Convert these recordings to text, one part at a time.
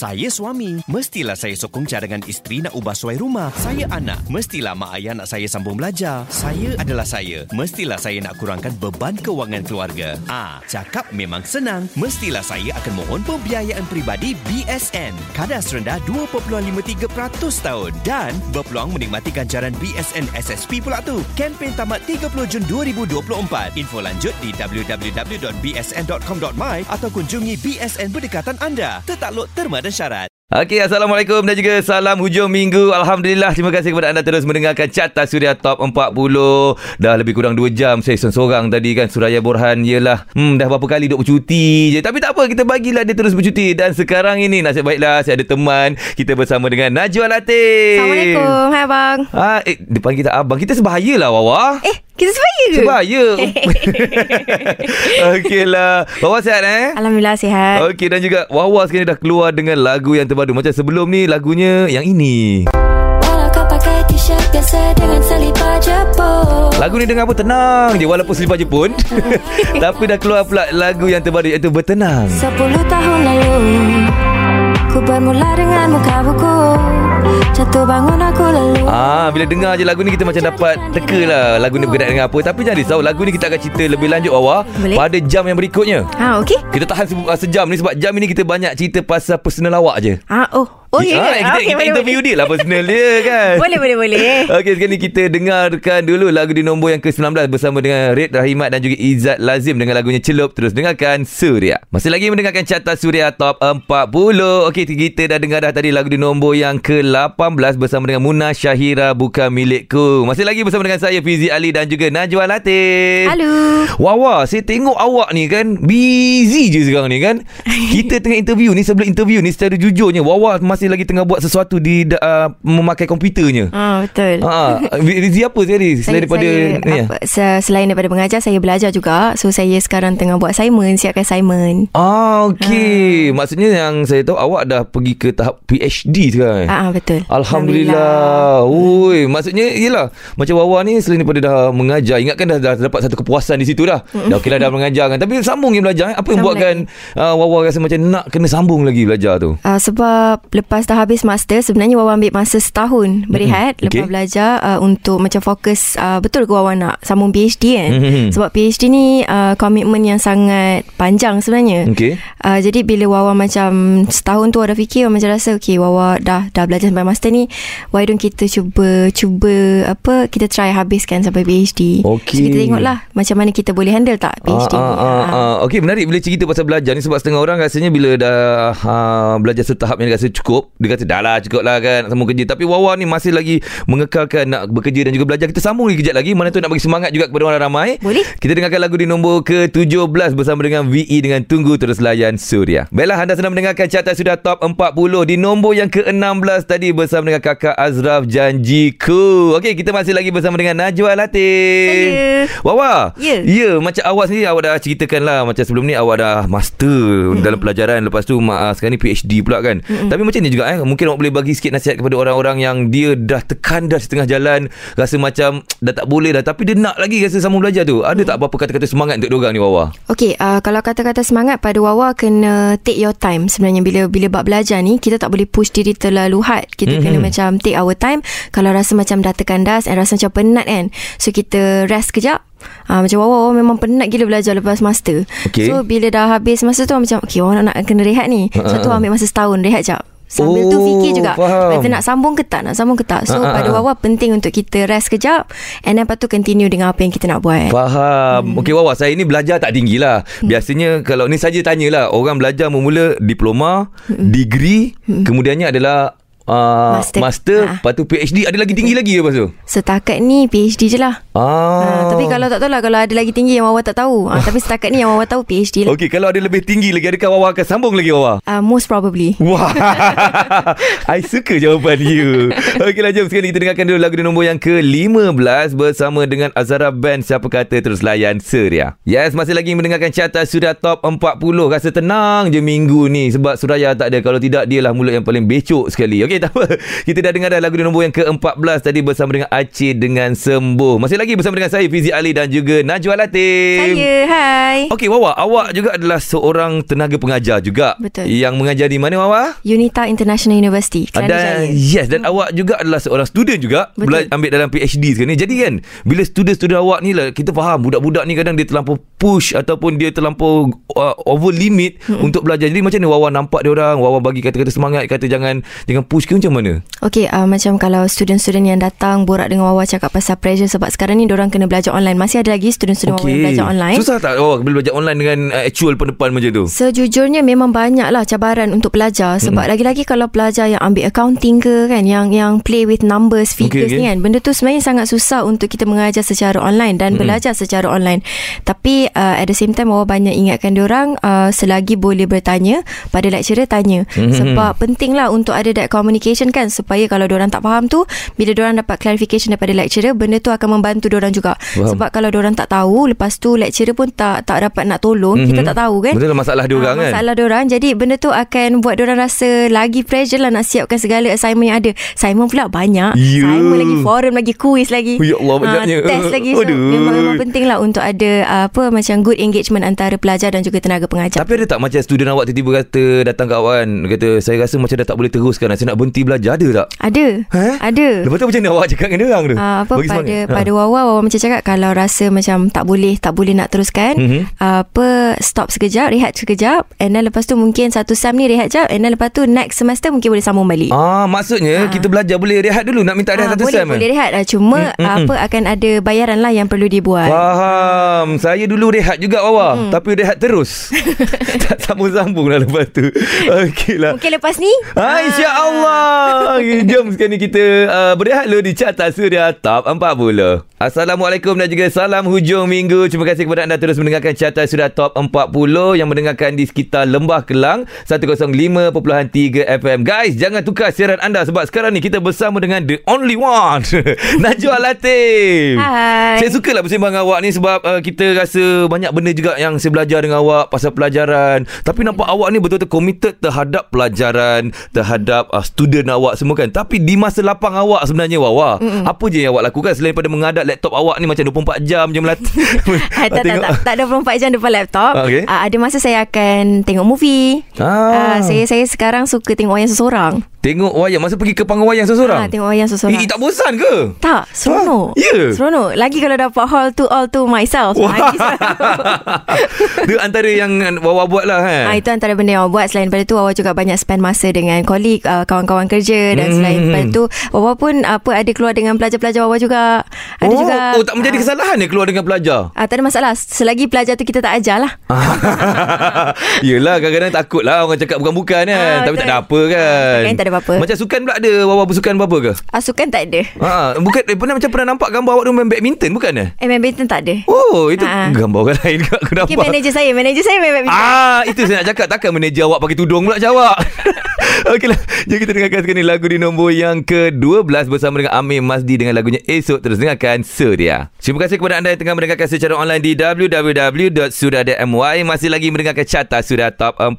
Saya suami, mestilah saya sokong cadangan isteri nak ubah suai rumah. Saya anak, mestilah mak ayah nak saya sambung belajar. Saya adalah saya, mestilah saya nak kurangkan beban kewangan keluarga. Ah, cakap memang senang. Mestilah saya akan mohon pembiayaan peribadi BSN. Kadar serendah 2.53% tahun dan berpeluang menikmati ganjaran BSN SSP pula tu. Kempen tamat 30 Jun 2024. Info lanjut di www.bsn.com.my atau kunjungi BSN berdekatan anda. Tetakluk terma dan syarat. Okey, Assalamualaikum dan juga salam hujung minggu. Alhamdulillah, terima kasih kepada anda terus mendengarkan Carta Suria Top 40. Dah lebih kurang 2 jam saya seorang tadi kan. Suraya Borhan, yelah. Hmm, dah berapa kali duk bercuti je. Tapi tak apa, kita bagilah dia terus bercuti. Dan sekarang ini, nasib baiklah saya ada teman. Kita bersama dengan Najwa Latif. Assalamualaikum. Hai abang. Ah, eh, depan kita abang. Kita sebahaya lah, Wawa. Eh, kita sebaya ke? Sebahaya. Okeylah. Wawa sihat eh? Alhamdulillah sihat. Okey dan juga Wawa sekarang dah keluar dengan lagu yang terbaru Macam sebelum ni lagunya yang ini. Biasa dengan selipar jepun. Lagu ni dengar pun tenang je Walaupun selipar je pun Tapi dah keluar pula lagu yang terbaru Iaitu Bertenang. Sepuluh tahun lalu Ku bermula dengan muka buku Jatuh bangun aku lalu Ah, bila dengar je lagu ni kita macam dapat teka lah lagu ni berkenaan dengan apa. Tapi jangan risau, lagu ni kita akan cerita lebih lanjut Wawa Boleh. pada jam yang berikutnya. Ha, okey. Kita tahan se- uh, sejam ni sebab jam ini kita banyak cerita pasal personal awak je. Ah, oh. Okey. Ah, ke? kita, Okey, kita boleh, interview boleh. dia lah personal dia kan. Boleh, boleh, boleh. Okey, sekarang ni kita dengarkan dulu lagu di nombor yang ke-19 bersama dengan Red Rahimat dan juga Izzat Lazim dengan lagunya Celup. Terus dengarkan Surya. Masih lagi mendengarkan Carta Surya Top 40. Okey, kita dah dengar dah tadi lagu di nombor yang ke-18 bersama dengan Muna Syahira Bukan Milikku. Masih lagi bersama dengan saya Fizi Ali dan juga Najwa Latif. Halo. Wawa, saya tengok awak ni kan busy je sekarang ni kan. Kita tengah interview ni sebelum interview ni secara jujurnya Wawa masih lagi tengah buat sesuatu di uh, memakai komputernya. Ah, betul. Ha, busy apa sekali selain daripada saya, ni ya? apa, se- selain daripada mengajar saya belajar juga so saya sekarang tengah buat assignment siapkan assignment Ah, okey. Maksudnya yang saya tahu awak dah pergi ke tahap PhD sekarang. eh? ah, ah, betul Alhamdulillah. Ui, maksudnya yalah macam Wawa ni selain daripada dah mengajar, ingatkan dah, dah dapat satu kepuasan di situ dah. Dah okeylah dah mengajar kan. Tapi sambung je belajar. eh. Apa yang Sambung buatkan uh, Wawa rasa macam nak kena sambung lagi belajar tu? Uh, sebab lepas dah habis master sebenarnya Wawa ambil masa setahun berehat Mm-mm. lepas Okey. belajar uh, untuk macam fokus uh, betul ke Wawa nak sambung PhD kan Mhm. sebab PhD ni uh, komitmen yang sangat panjang sebenarnya Okey. Uh, jadi bila Wawa macam setahun tu dah fikir macam rasa okay Wawa dah dah belajar sampai master ni why don't kita cuba cuba apa kita try habiskan sampai PhD Okey. so kita tengoklah macam mana kita boleh handle tak PhD Ah, ni ah, ah, ah. Okey menarik bila cerita pasal belajar ni sebab setengah orang rasanya bila dah ah, belajar setahap yang rasa cukup dia kata dah lah cukup lah kan nak sambung kerja tapi Wawa ni masih lagi mengekalkan nak bekerja dan juga belajar kita sambung lagi kejap lagi mana tu nak bagi semangat juga kepada orang ramai Boleh. kita dengarkan lagu di nombor ke-17 bersama dengan VE dengan Tunggu Terus Layan Suria baiklah anda sedang mendengarkan carta sudah top 40 di nombor yang ke-16 tadi bersama dengan kakak Azraf Janjiku Okey kita masih lagi bersama dengan Najwa Latif Saya. Wawa Ya. Ya macam awak sendiri awak dah ceritakan lah macam sebelum ni awak dah master mm. dalam pelajaran lepas tu mak, ah, sekarang ni PhD pula kan. Mm-mm. Tapi macam ni juga eh mungkin awak boleh bagi sikit nasihat kepada orang-orang yang dia dah tekan dah setengah jalan rasa macam dah tak boleh dah tapi dia nak lagi rasa sambung belajar tu. Ada tak apa-apa kata-kata semangat untuk diorang ni Wawa? Okay, uh, kalau kata-kata semangat pada Wawa kena take your time sebenarnya bila bila bab belajar ni kita tak boleh push diri terlalu hard. Kita mm-hmm. kena macam take our time. Kalau rasa macam dah tekan das and rasa macam penat kan. So kita rest kejap. Ah macam Wawa, Wawa memang penat gila belajar lepas master. Okey. So bila dah habis masa tu macam okay Wawa nak, nak kena rehat ni. So tu ambil masa setahun rehat jap. Sambil tu Oh, fikir juga faham. Kata nak sambung ke tak Nak sambung ke tak So ah, pada ah. Wawa penting untuk kita rest kejap And then lepas tu continue Dengan apa yang kita nak buat Faham. Hmm. Okey Wawa, saya ni belajar tak tinggi lah. Biasanya kalau ni saja tanyalah orang belajar memula diploma, hmm. degree, hmm. kemudiannya adalah uh, master, Master. Ha. lepas tu PhD ada lagi tinggi lagi lepas tu. Setakat ni PhD je lah Ah. Ha, tapi kalau tak tahu lah Kalau ada lagi tinggi yang Wawa tak tahu ha, Tapi setakat ni yang Wawa tahu PhD lah Okey, kalau ada lebih tinggi lagi adakah Wawa akan sambung lagi Wawa? uh, Most probably Wah, I suka jawapan you. Okeylah, jom sekarang kita dengarkan dulu lagu di nombor yang ke-15 bersama dengan Azara Band Siapa Kata Terus Layan Seria. Yes, masih lagi mendengarkan carta sudah top 40. Rasa tenang je minggu ni sebab Suraya tak ada. Kalau tidak, dialah mulut yang paling becok sekali. Okey, Okey, tak apa. Kita dah dengar dah lagu di nombor yang ke-14 tadi bersama dengan Aceh dengan Sembuh. Masih lagi bersama dengan saya Fizi Ali dan juga Najwa Latif. Saya, hai. Okey, Wawa, awak juga adalah seorang tenaga pengajar juga. Betul. Yang mengajar di mana, Wawa? Unita International University, Kelana dan Jaya. yes dan awak juga adalah seorang student juga Betul. bela- ambil dalam PhD sekarang ni. Jadi kan bila student-student awak ni lah kita faham budak-budak ni kadang dia terlampau push ataupun dia terlampau uh, over limit hmm. untuk belajar. Jadi macam mana Wawa nampak dia orang, Wawa bagi kata-kata semangat, kata jangan jangan push ke macam mana? Okey, uh, macam kalau student-student yang datang borak dengan Wawa cakap pasal pressure sebab sekarang ni orang kena belajar online. Masih ada lagi student-student Wawa yang belajar online. Susah tak Wawa bila belajar online dengan uh, actual depan macam tu? Sejujurnya memang banyaklah cabaran untuk pelajar sebab Hmm. lagi-lagi kalau pelajar yang ambil accounting ke kan yang yang play with numbers figures okay. ni kan benda tu sebenarnya sangat susah untuk kita mengajar secara online dan Hmm. belajar secara online. Tapi uh, at the same time Wawa banyak ingatkan diorang uh, selagi boleh bertanya pada lecturer tanya Hmm. sebab pentinglah untuk ada that communication kan supaya kalau diorang tak faham tu bila diorang dapat clarification daripada lecturer benda tu akan membantu diorang juga. Faham. Sebab kalau diorang tak tahu lepas tu lecturer pun tak tak dapat nak tolong kita Mhm. tak tahu kan. Betul lah masalah dia orang Ah, kan. Masalah diorang Jadi benda tu akan Buat diorang rasa Lagi pressure lah Nak siapkan segala assignment yang ada Assignment pula banyak Ya. Assignment lagi Forum lagi Quiz lagi Oh, ya Allah, Ah, banyaknya. Test lagi so, Aduh. memang, memang penting lah Untuk ada ah, Apa Macam good engagement Antara pelajar Dan juga tenaga pengajar Tapi ada tak macam student awak tiba-tiba kata datang kat awak kan kata saya rasa macam dah tak boleh teruskan saya nak berhenti belajar ada tak? Ada Eh? Ada Lepas tu macam mana awak cakap dengan orang tu? Uh, apa Bagi pada semangat. Ha. pada Wawa Wawa macam cakap kalau rasa macam tak boleh tak boleh nak teruskan uh, apa stop sekejap rehat sekejap and then lepas tu mungkin satu sem ni rehat sekejap and then lepas tu next semester mungkin boleh sambung balik Ah, maksudnya Ah. kita belajar boleh rehat dulu nak minta rehat Ah, satu boleh, sem. eh? boleh rehat lah. Cuma Hmm, hmm, apa akan ada bayaran lah yang perlu dibuat. Faham. Saya dulu rehat juga Wawa, Hmm. tapi rehat terus. tak sambung-sambung lah lepas tu. Okeylah. Mungkin lepas ni Ha, insya-Allah. Jom sekarang ni kita uh, berehat dulu di Carta Suria Top 40. Assalamualaikum dan juga salam hujung minggu. Terima kasih kepada anda terus mendengarkan Carta Suria Top 40 yang mendengarkan di sekitar Lembah Kelang 105.3 FM. Guys, jangan tukar siaran anda sebab sekarang ni kita bersama dengan the only one, Najwa Latif. Hai. Saya suka lah bersembang dengan awak ni sebab uh, kita rasa banyak benda juga yang saya belajar dengan awak pasal pelajaran. Tapi nampak awak ni betul-betul committed terhadap pelajaran, terhadap uh, student awak semua kan. Tapi di masa lapang awak sebenarnya Wawa, Mm-mm. apa je yang awak lakukan selain daripada mengadap laptop awak ni macam 24 jam je melatih. Ah, tak, tak, tak, tak ada 24 jam depan laptop. Okey. Ah, ada masa saya akan tengok movie. Ah. Ah, saya saya sekarang suka tengok wayang seseorang. Tengok wayang Masa pergi ke panggung wayang seseorang Ah, tengok wayang seseorang. Eh, tak bosan ke? tak, seronok. Ah, ya? Seronok. Lagi kalau dapat hall to all to myself. Wah. Lagi seronok. Itu antara yang Wawa buat lah kan? Ah, itu antara benda yang Wawa buat Selain daripada tu Wawa juga banyak spend masa Dengan kolik uh, Kawan-kawan kerja Dan Hmm. selain daripada tu Wawa pun apa Ada keluar dengan pelajar-pelajar Wawa juga Ada oh, juga oh, tak menjadi kesalahan ya keluar dengan pelajar? Ah, tak ada masalah Selagi pelajar tu kita tak ajar lah Yelah kadang-kadang takut lah Orang cakap bukan-bukan kan Ah, Tapi tak ada apa kan Ah, kan tak ada apa-apa. Macam sukan pula ada Wawa bersukan apa-apa ke? ah, Sukan tak ada Ha, bukan eh, pernah macam pernah nampak gambar awak tu main badminton bukan eh? Eh main badminton tak ada Oh, itu Ah. gambar orang lain kat aku nampak. Mungkin manager saya Manager saya main badminton Ah, itu saya nak cakap takkan manager awak pakai tudung pula jawab. Okeylah, jom kita dengarkan sekarang ni lagu di nombor yang ke-12 bersama dengan Amir Mazdi dengan lagunya Esok terus dengarkan Surya. Terima kasih kepada anda yang tengah mendengarkan secara online di www.suria.my masih lagi mendengarkan carta Suria Top 40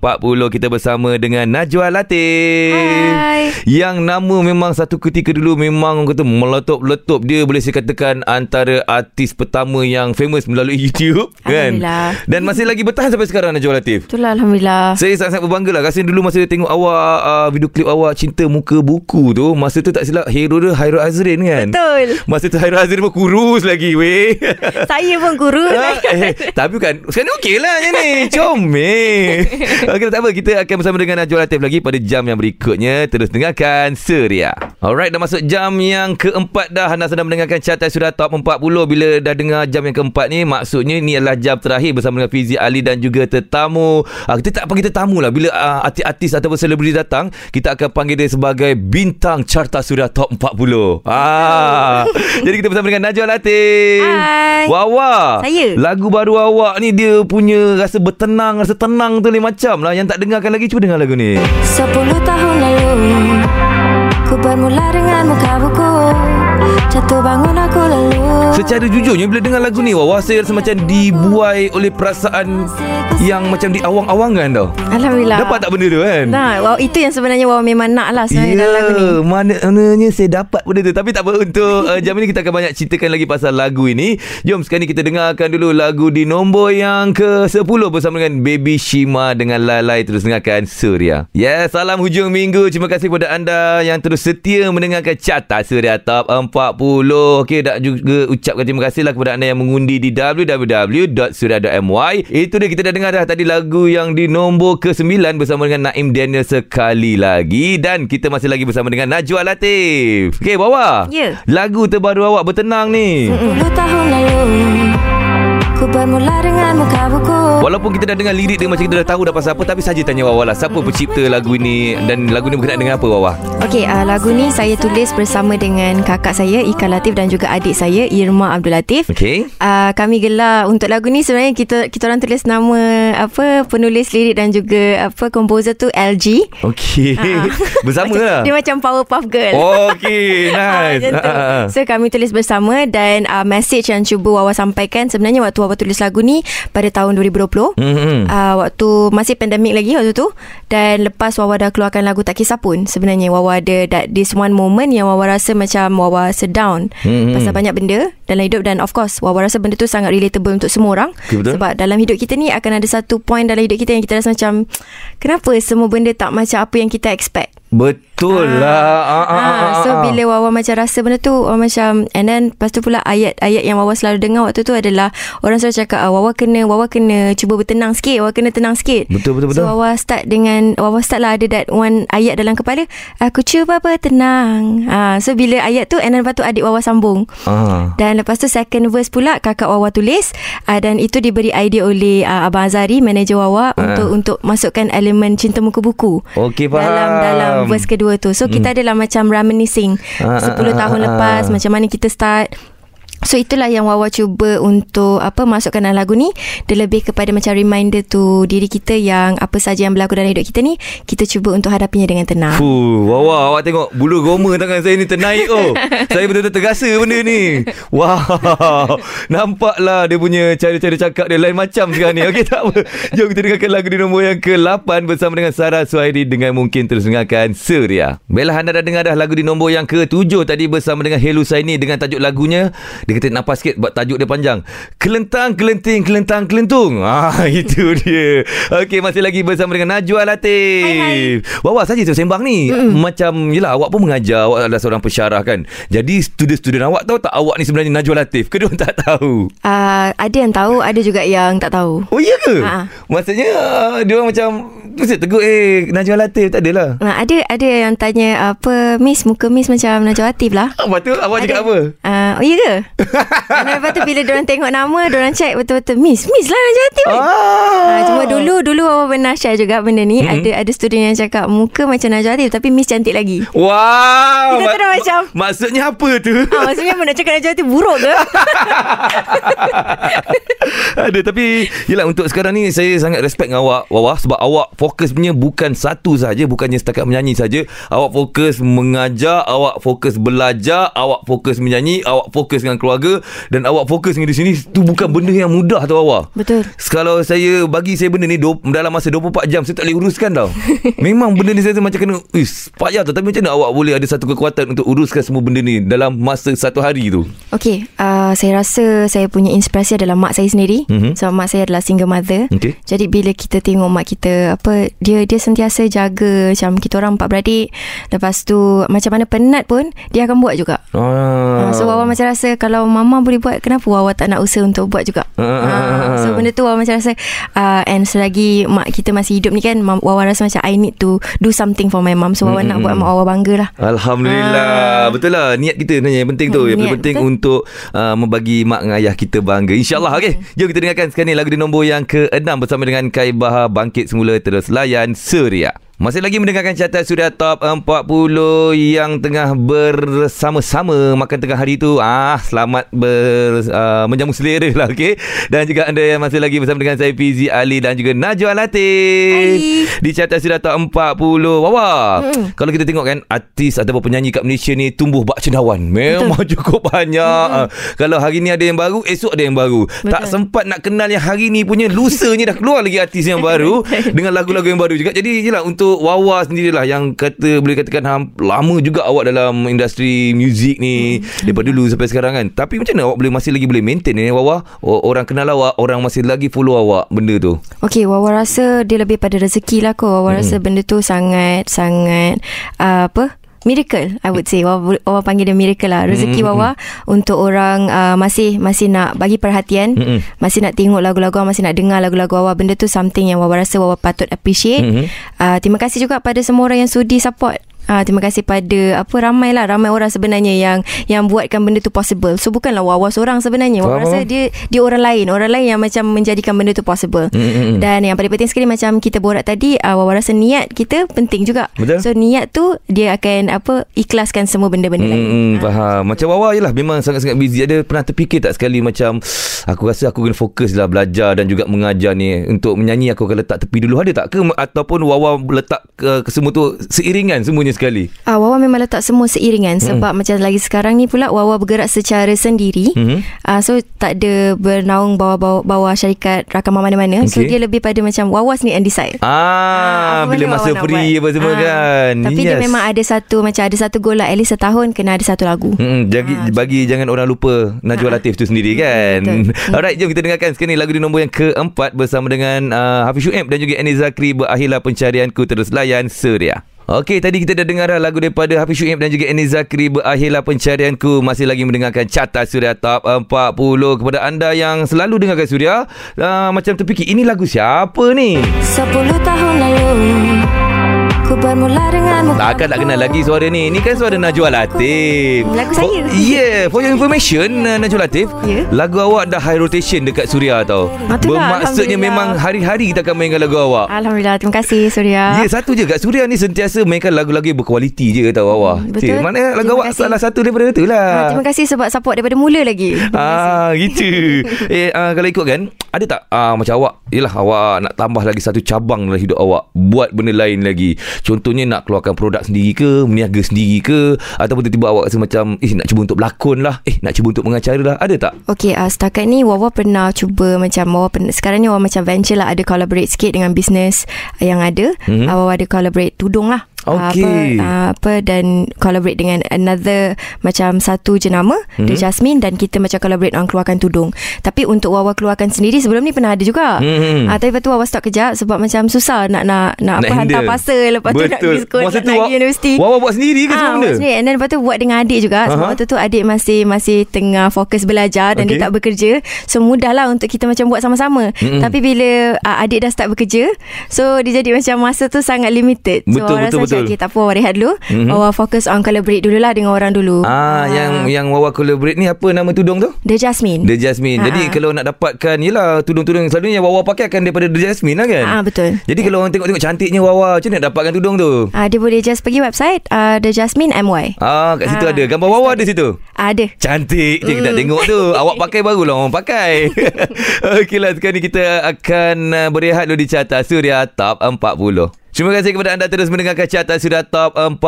kita bersama dengan Najwa Latif. Hai. Yang nama memang satu ketika dulu memang orang kata meletup-letup dia boleh saya katakan antara artis pertama yang famous melalui YouTube kan. Alhamdulillah. Dan masih lagi bertahan sampai sekarang Najwa Latif. Itulah Alhamdulillah. Saya sangat-sangat berbangga lah. Rasa dulu masa tengok awak uh, Video klip awak Cinta Muka Buku tu Masa tu tak silap Hero dia Hairul Azrin kan? Betul. Masa tu Hairul Azrin pun kurus lagi weh. Saya pun guru Ah, eh, tapi kan Sekarang ni okey lah ni. Comel. Okey tak apa. Kita akan bersama dengan Najwa Latif lagi Pada jam yang berikutnya Terus dengarkan Seria. Alright dah masuk jam yang keempat dah. Anda sedang mendengarkan Carta Sudah Top 40 Bila dah dengar jam yang keempat ni Maksudnya ni adalah jam terakhir Bersama dengan Fizi Ali Dan juga tetamu. Uh, Kita tak panggil tetamu lah. Bila uh, artis-artis ataupun selebriti datang Kita akan panggil dia sebagai Bintang Carta Sudah Top 40 ah. Jadi kita bersama dengan Najwa Latif. Hai. Wawa. Saya. Lagu baru awak ni Dia punya rasa bertenang Rasa tenang tu lain macam lah. Yang tak dengarkan lagi Cuba dengar lagu ni. Sepuluh tahun lalu Ku bermula dengan muka buku Jatuh bangun aku lalu Secara jujurnya bila dengar lagu ni Wawa saya rasa macam dibuai oleh perasaan yang macam diawang-awangkan tau. Alhamdulillah. Dapat tak benda tu kan? Nah, wow, itu yang sebenarnya Wawa memang nak lah sebenarnya dalam lagu ni. Maknanya saya dapat benda tu Tapi tak apa Untuk uh, jam ini kita akan banyak ceritakan lagi Pasal lagu ini Jom sekarang ni kita dengarkan dulu Lagu di nombor yang ke-10 Bersama dengan Baby Shima Dengan Lalai Terus dengarkan Surya Ya yes, salam hujung minggu Terima kasih kepada anda Yang terus setia mendengarkan Carta Surya Top 40 Okey tak juga ucapkan terima kasih lah Kepada anda yang mengundi di www.surya.my Itu dia kita dah dengar dah Tadi lagu yang di nombor ke-9 Bersama dengan Naim Daniel sekali lagi Dan kita masih lagi bersama dengan Najwa Latif. Okey, Wawa. Ya. Lagu terbaru awak bertenang ni. 10 tahun lalu bermula dengan muka buku Walaupun kita dah dengar lirik dia macam kita dah tahu dah pasal apa tapi saja tanya Wawa lah siapa pencipta lagu ini dan lagu ni berkenaan dengan apa Wawa? Okey, uh, lagu ni saya tulis bersama dengan kakak saya Ika Latif dan juga adik saya Irma Abdul Latif. Okey. Uh, kami gelar untuk lagu ni sebenarnya kita kita orang tulis nama apa penulis lirik dan juga apa komposer tu LG. Okey. Ah. Bersama macam, lah. Dia macam Powerpuff Girl. Okey, nice. Ah, tu. Ah, ah. So kami tulis bersama dan uh, message yang cuba Wawa sampaikan sebenarnya waktu Wawa tulis lagu ni pada tahun 2020. Mhm. Uh, waktu masih pandemik lagi waktu tu dan lepas Wawa dah keluarkan lagu Tak Kisah pun sebenarnya Wawa ada that this one moment yang Wawa rasa macam Wawa sedown Mhm. pasal banyak benda dalam hidup dan of course Wawa rasa benda tu sangat relatable untuk semua orang Okay, betul. sebab dalam hidup kita ni akan ada satu point dalam hidup kita yang kita rasa macam kenapa semua benda tak macam apa yang kita expect Betul lah. Ah, ah, ah, ah, So ah. bila Wawa macam rasa benda tu Wawa macam And then Lepas tu pula ayat-ayat yang Wawa selalu dengar waktu tu adalah Orang selalu cakap ah, Wawa kena Wawa kena cuba bertenang sikit Wawa kena tenang sikit Betul, betul, betul. So Wawa start dengan Wawa start lah ada that one ayat dalam kepala Aku cuba bertenang ha, So bila ayat tu And then lepas tu adik Wawa sambung Ah. dan lepas tu second verse pula kakak Wawa tulis uh, dan itu diberi idea oleh uh, Abang Azari manager Wawa untuk untuk masukkan elemen cinta muka buku. Okey, faham. Dalam dalam verse kedua tu. So kita adalah macam reminiscing Ah, 10 ah, tahun ah, lepas ah. macam mana kita start So itulah yang Wawa cuba untuk apa masukkan dalam lagu ni dia lebih kepada macam reminder tu diri kita yang apa saja yang berlaku dalam hidup kita ni kita cuba untuk hadapinya dengan tenang. Fuh, Wawa awak tengok bulu goma tangan saya ni ternaik oh. saya betul-betul tergasa benda ni. Wow. Nampaklah dia punya cara-cara cakap dia lain macam sekarang ni. Okey tak apa. Jom kita dengarkan lagu di nombor yang ke-8 bersama dengan Sarah Suhairi dengan mungkin terus dengarkan Surya. Baiklah anda dah dengar dah lagu di nombor yang ke-7 tadi bersama dengan Helu Saini dengan tajuk lagunya dia kata nampak sikit sebab tajuk dia panjang. Kelentang kelenting kelentang kelentung. Ah itu dia. Okey masih lagi bersama dengan Najwa Latif. Wawa saja tu sembang ni. Mm. Macam yelah awak pun mengajar, awak adalah seorang pensyarah kan. Jadi student-student awak tahu tak awak ni sebenarnya Najwa Latif? Kedua tak tahu. Uh, ada yang tahu, ada juga yang tak tahu. Oh iya ke? Ha. Maksudnya uh, dia orang macam mesti tegur eh Najwa Latif tak adalah. Nah, ada ada yang tanya apa Miss muka Miss macam Najwa Latif lah. Apa tu? Awak cakap apa? Uh, oh iya ke? Dan lepas tu bila diorang tengok nama Diorang check betul-betul Miss Miss lah Najwa Latif ni. Ah. Ah, cuma dulu dulu awak pernah share juga benda ni. Mm-hmm. Ada ada student yang cakap muka macam Najwa Latif tapi Miss cantik lagi. Wow. Kita tu macam- Maksudnya apa tu? Ah, maksudnya apa nak cakap Najwa Latif buruk ke? Ada tapi Yelah untuk sekarang ni Saya sangat respect dengan awak Wawa Sebab awak fokus punya Bukan satu saja Bukannya setakat menyanyi saja Awak fokus mengajar Awak fokus belajar Awak fokus menyanyi Awak fokus dengan keluarga Dan awak fokus dengan di sini Itu bukan benda yang mudah tau awak Betul. kalau saya bagi saya benda ni do, dalam masa 24 jam saya tak boleh uruskan tau. Memang benda ni saya macam kena Ish payah tu Tapi macam mana awak boleh ada satu kekuatan Untuk uruskan semua benda ni Dalam masa satu hari tu Okey, uh, saya rasa saya punya inspirasi adalah mak saya sendiri. Mhm. Sebab mak saya adalah single mother. Okey. Jadi bila kita tengok mak kita apa dia dia sentiasa jaga macam kita orang empat beradik. Lepas tu macam mana penat pun dia akan buat juga. ah. Ah. So Wawa macam rasa kalau mama boleh buat kenapa Wawa tak nak usaha untuk buat juga. Ah. So benda tu Wawa macam rasa uh, and selagi mak kita masih hidup ni kan Wawa rasa macam I need to do something for my mom. So Wawa nak buat mak Wawa bangga lah. Alhamdulillah. Ah. Betul lah. Niat kita sebenarnya yang penting tu. Yang Niat, paling penting betul. untuk uh, membagi mak dengan ayah kita bangga. InsyaAllah. Okey. Jom kita dengarkan sekarang ni lagu di nombor yang ke-6 bersama dengan Kai Bahar Bangkit Semula Terus Layan Surya. Masih lagi mendengarkan carta sudah top 40 yang tengah bersama-sama makan tengah hari tu. Ah, selamat ber, uh, menjamu selera lah, okey. Dan juga anda yang masih lagi bersama dengan saya Fizi Ali dan juga Najwa Latif. Hai. Di carta sudah top 40. Wawa. Hmm. Kalau kita tengok kan artis ataupun penyanyi kat Malaysia ni tumbuh bak cendawan. Memang Betul. cukup banyak. Hmm. Kalau hari ni ada yang baru, esok ada yang baru. Betul. Tak sempat nak kenal yang hari ni punya lusanya dah keluar lagi artis yang baru dengan lagu-lagu yang baru juga. Jadi jelah untuk Wawa sendirilah yang kata boleh katakan ham, lama juga awak dalam industri muzik ni hmm. daripada dulu sampai sekarang kan. Tapi macam mana awak boleh masih lagi boleh maintain ni Wawa? O- orang kenal awak, orang masih lagi follow awak benda tu. Okay, Wawa rasa dia lebih pada rezeki lah kot. Wawa hmm. rasa benda tu sangat, sangat, uh, apa? Miracle I would say Wawa, Wawa panggil dia miracle lah Rezeki mm-hmm. Wawa Untuk orang uh, Masih Masih nak bagi perhatian mm-hmm. Masih nak tengok lagu-lagu Masih nak dengar lagu-lagu Wawa Benda tu something yang Wawa rasa Wawa patut appreciate mm-hmm. uh, Terima kasih juga pada semua orang yang sudi support Ah, terima kasih pada apa ramai lah ramai orang sebenarnya yang yang buatkan benda tu possible. So bukanlah Wawa seorang sebenarnya. Wawa rasa dia dia orang lain, orang lain yang macam menjadikan benda tu possible. Mm-hmm. Dan yang paling penting sekali macam kita borak tadi, uh, Wawa rasa niat kita penting juga. Betul. So niat tu dia akan apa ikhlaskan semua benda-benda mm-hmm. lain. Faham. Macam Wawa je lah memang sangat-sangat busy. Ada pernah terfikir tak sekali macam aku rasa aku kena fokus lah belajar dan juga mengajar ni untuk menyanyi aku akan letak tepi dulu ada tak ke ataupun Wawa letak ke semua tu seiringan semuanya sekali? Ah, Wawa memang letak semua seiringan sebab macam lagi sekarang ni pula Wawa bergerak secara sendiri. Mhm. Ah, so tak ada bernaung bawah-bawah bawah syarikat rakaman mana-mana. So Okey. dia lebih pada macam Wawa sendiri and decide. Ah, apa bila masa Wawa free apa semua Ah, kan. Tapi dia memang ada satu macam ada satu goal lah at least setahun kena ada satu lagu. Hmm, jadi Ah, bagi jangan orang lupa Najwa Ah. Latif tu sendiri kan. Betul. Alright, jom kita dengarkan sekarang ni lagu di nombor yang keempat bersama dengan uh, Hafiz Shuib dan juga Annie Zakri berakhirlah pencarianku terus layan Suria. Okey, tadi kita dah dengar lagu daripada Hafiz Shuib dan juga Annie Zakri berakhirlah pencarianku masih lagi mendengarkan carta Suria Top 40 kepada anda yang selalu dengarkan Suria uh, macam terfikir ini lagu siapa ni? Sepuluh tahun lalu Takkan tak kenal lagi suara ni Ni kan suara Najwa Latif Lagu for, saya. Yeah For your information uh, Najwa Latif Ya. Lagu awak dah high rotation Dekat Suria tau Ah, tu lah, Bermaksudnya memang Hari-hari kita akan mainkan lagu awak Alhamdulillah, terima kasih Ya Surya. yeah, satu je Kat Suria ni sentiasa Mainkan lagu-lagu yang berkualiti je awak Hmm, betul. Mana lagu Terima awak kasih. Salah satu daripada tu lah Ah, terima kasih sebab support daripada mula lagi. Ah gitu. eh uh, kalau ikut kan, ada tak ah macam awak, yalah awak nak tambah lagi satu cabang dalam hidup awak, buat benda lain lagi. Contohnya nak keluarkan produk sendiri ke, meniaga sendiri ke, ataupun tiba-tiba awak rasa macam eh nak cuba untuk berlakon lah, eh nak cuba untuk mengacara lah. Ada tak? Okay, uh, setakat ni Wawa pernah cuba macam Wawa pernah, sekarang ni Wawa macam venture lah ada collaborate sikit dengan bisnes yang ada. Mhm. Mm-hmm. Uh, Wawa ada collaborate tudung lah. Okey. Uh, apa, uh, apa dan collaborate dengan another macam satu jenama mm-hmm. The Jasmine dan kita macam collaborate orang keluarkan tudung. Tapi untuk Wawa keluarkan sendiri sebelum ni pernah ada juga. Mhm. Ah, tapi lepas tu Wawa stop kejap sebab macam susah nak nak nak, Nak apa hantar parcel lepas tu nak Betul. pergi sekolah Masa nak tu pergi universiti. Wawa buat sendiri ke semua Ah, benda? sendiri. And then lepas tu buat dengan adik juga. Sebab Aha. waktu tu adik masih masih tengah fokus belajar dan Okey. dia tak bekerja. So mudahlah untuk kita macam buat sama-sama. Mm-mm. Tapi bila uh, adik dah start bekerja, so dia jadi macam masa tu sangat limited. So Betul, Wawa betul, rasa macam, betul. okay, tak apa Wawa rehat dulu. Mhm. Wawa fokus on collaborate dululah dengan orang dulu. Ah, yang yang Wawa collaborate ni apa nama tudung tu? The Jasmine. The Jasmine. Ah, Jadi kalau nak dapatkan Yelah tudung-tudung yang selalunya Wawa pakai akan daripada The Jasmine lah kan? Ah, betul. Jadi kalau orang tengok-tengok cantiknya Wawa Macam nak dapatkan tudung tu? Ah, dia boleh just pergi website uh, The Jasmine MY. Ah, kat situ Ah, ada Gambar Wawa ada situ? Ada. Cantik je kita tengok tu Awak pakai barulah orang pakai Okeylah sekarang ni kita akan uh, berehat dulu di carta Suria Top 40 Terima kasih kepada anda terus mendengarkan carta Suria Top 40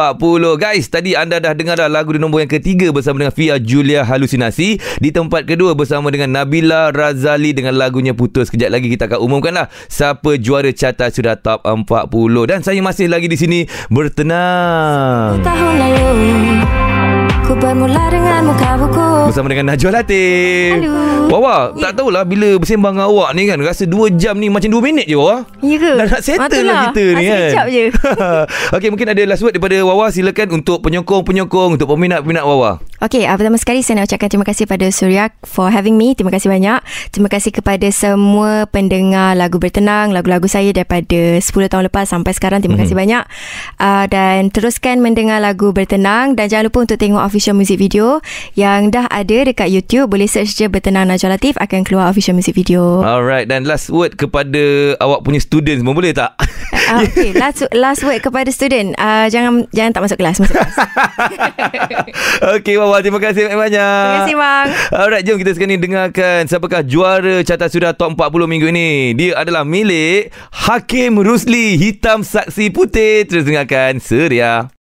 Guys, tadi anda dah dengar dah lagu di nombor yang ketiga bersama dengan Fia Julia Halusinasi. Di tempat kedua bersama dengan Nabila Razali dengan lagunya Putus Kejap lagi. Kita akan umumkan lah Siapa juara carta Suria Top 40 Dan saya masih lagi di sini bertenang. Tahun lalu Ku bermula dengan muka buku Bersama dengan Najwa Latif Halo. Wawa Tak tahulah Bila bersembang dengan awak ni kan Rasa 2 jam ni Macam 2 minit je Wawa Ya ke? Dah nak settle Ah, lah itulah. kita ni kan Sekejap je. Okey mungkin ada last word Daripada Wawa Silakan untuk penyokong-penyokong Untuk peminat-peminat Wawa Okay, uh, pertama sekali saya nak ucapkan terima kasih pada Surya for having me. Terima kasih banyak. Terima kasih kepada semua pendengar lagu bertenang, lagu-lagu saya daripada 10 tahun lepas sampai sekarang. Terima mm-hmm. kasih banyak. Uh, dan teruskan mendengar lagu bertenang dan jangan lupa untuk tengok official music video yang dah ada dekat YouTube. Boleh search je bertenang Najwa Latif akan keluar official music video. Alright, dan last word kepada awak punya student semua boleh tak? Uh, okay, last last word kepada student. Uh, jangan jangan tak masuk kelas, masuk kelas. okay, Wawa. Terima kasih banyak-banyak. Terima kasih, bang. Alright, jom kita sekarang ni dengarkan siapakah juara Carta Suria Top 40 minggu ini. Dia adalah milik Hakim Rusli Hitam Saksi Putih. Terus dengarkan Suria.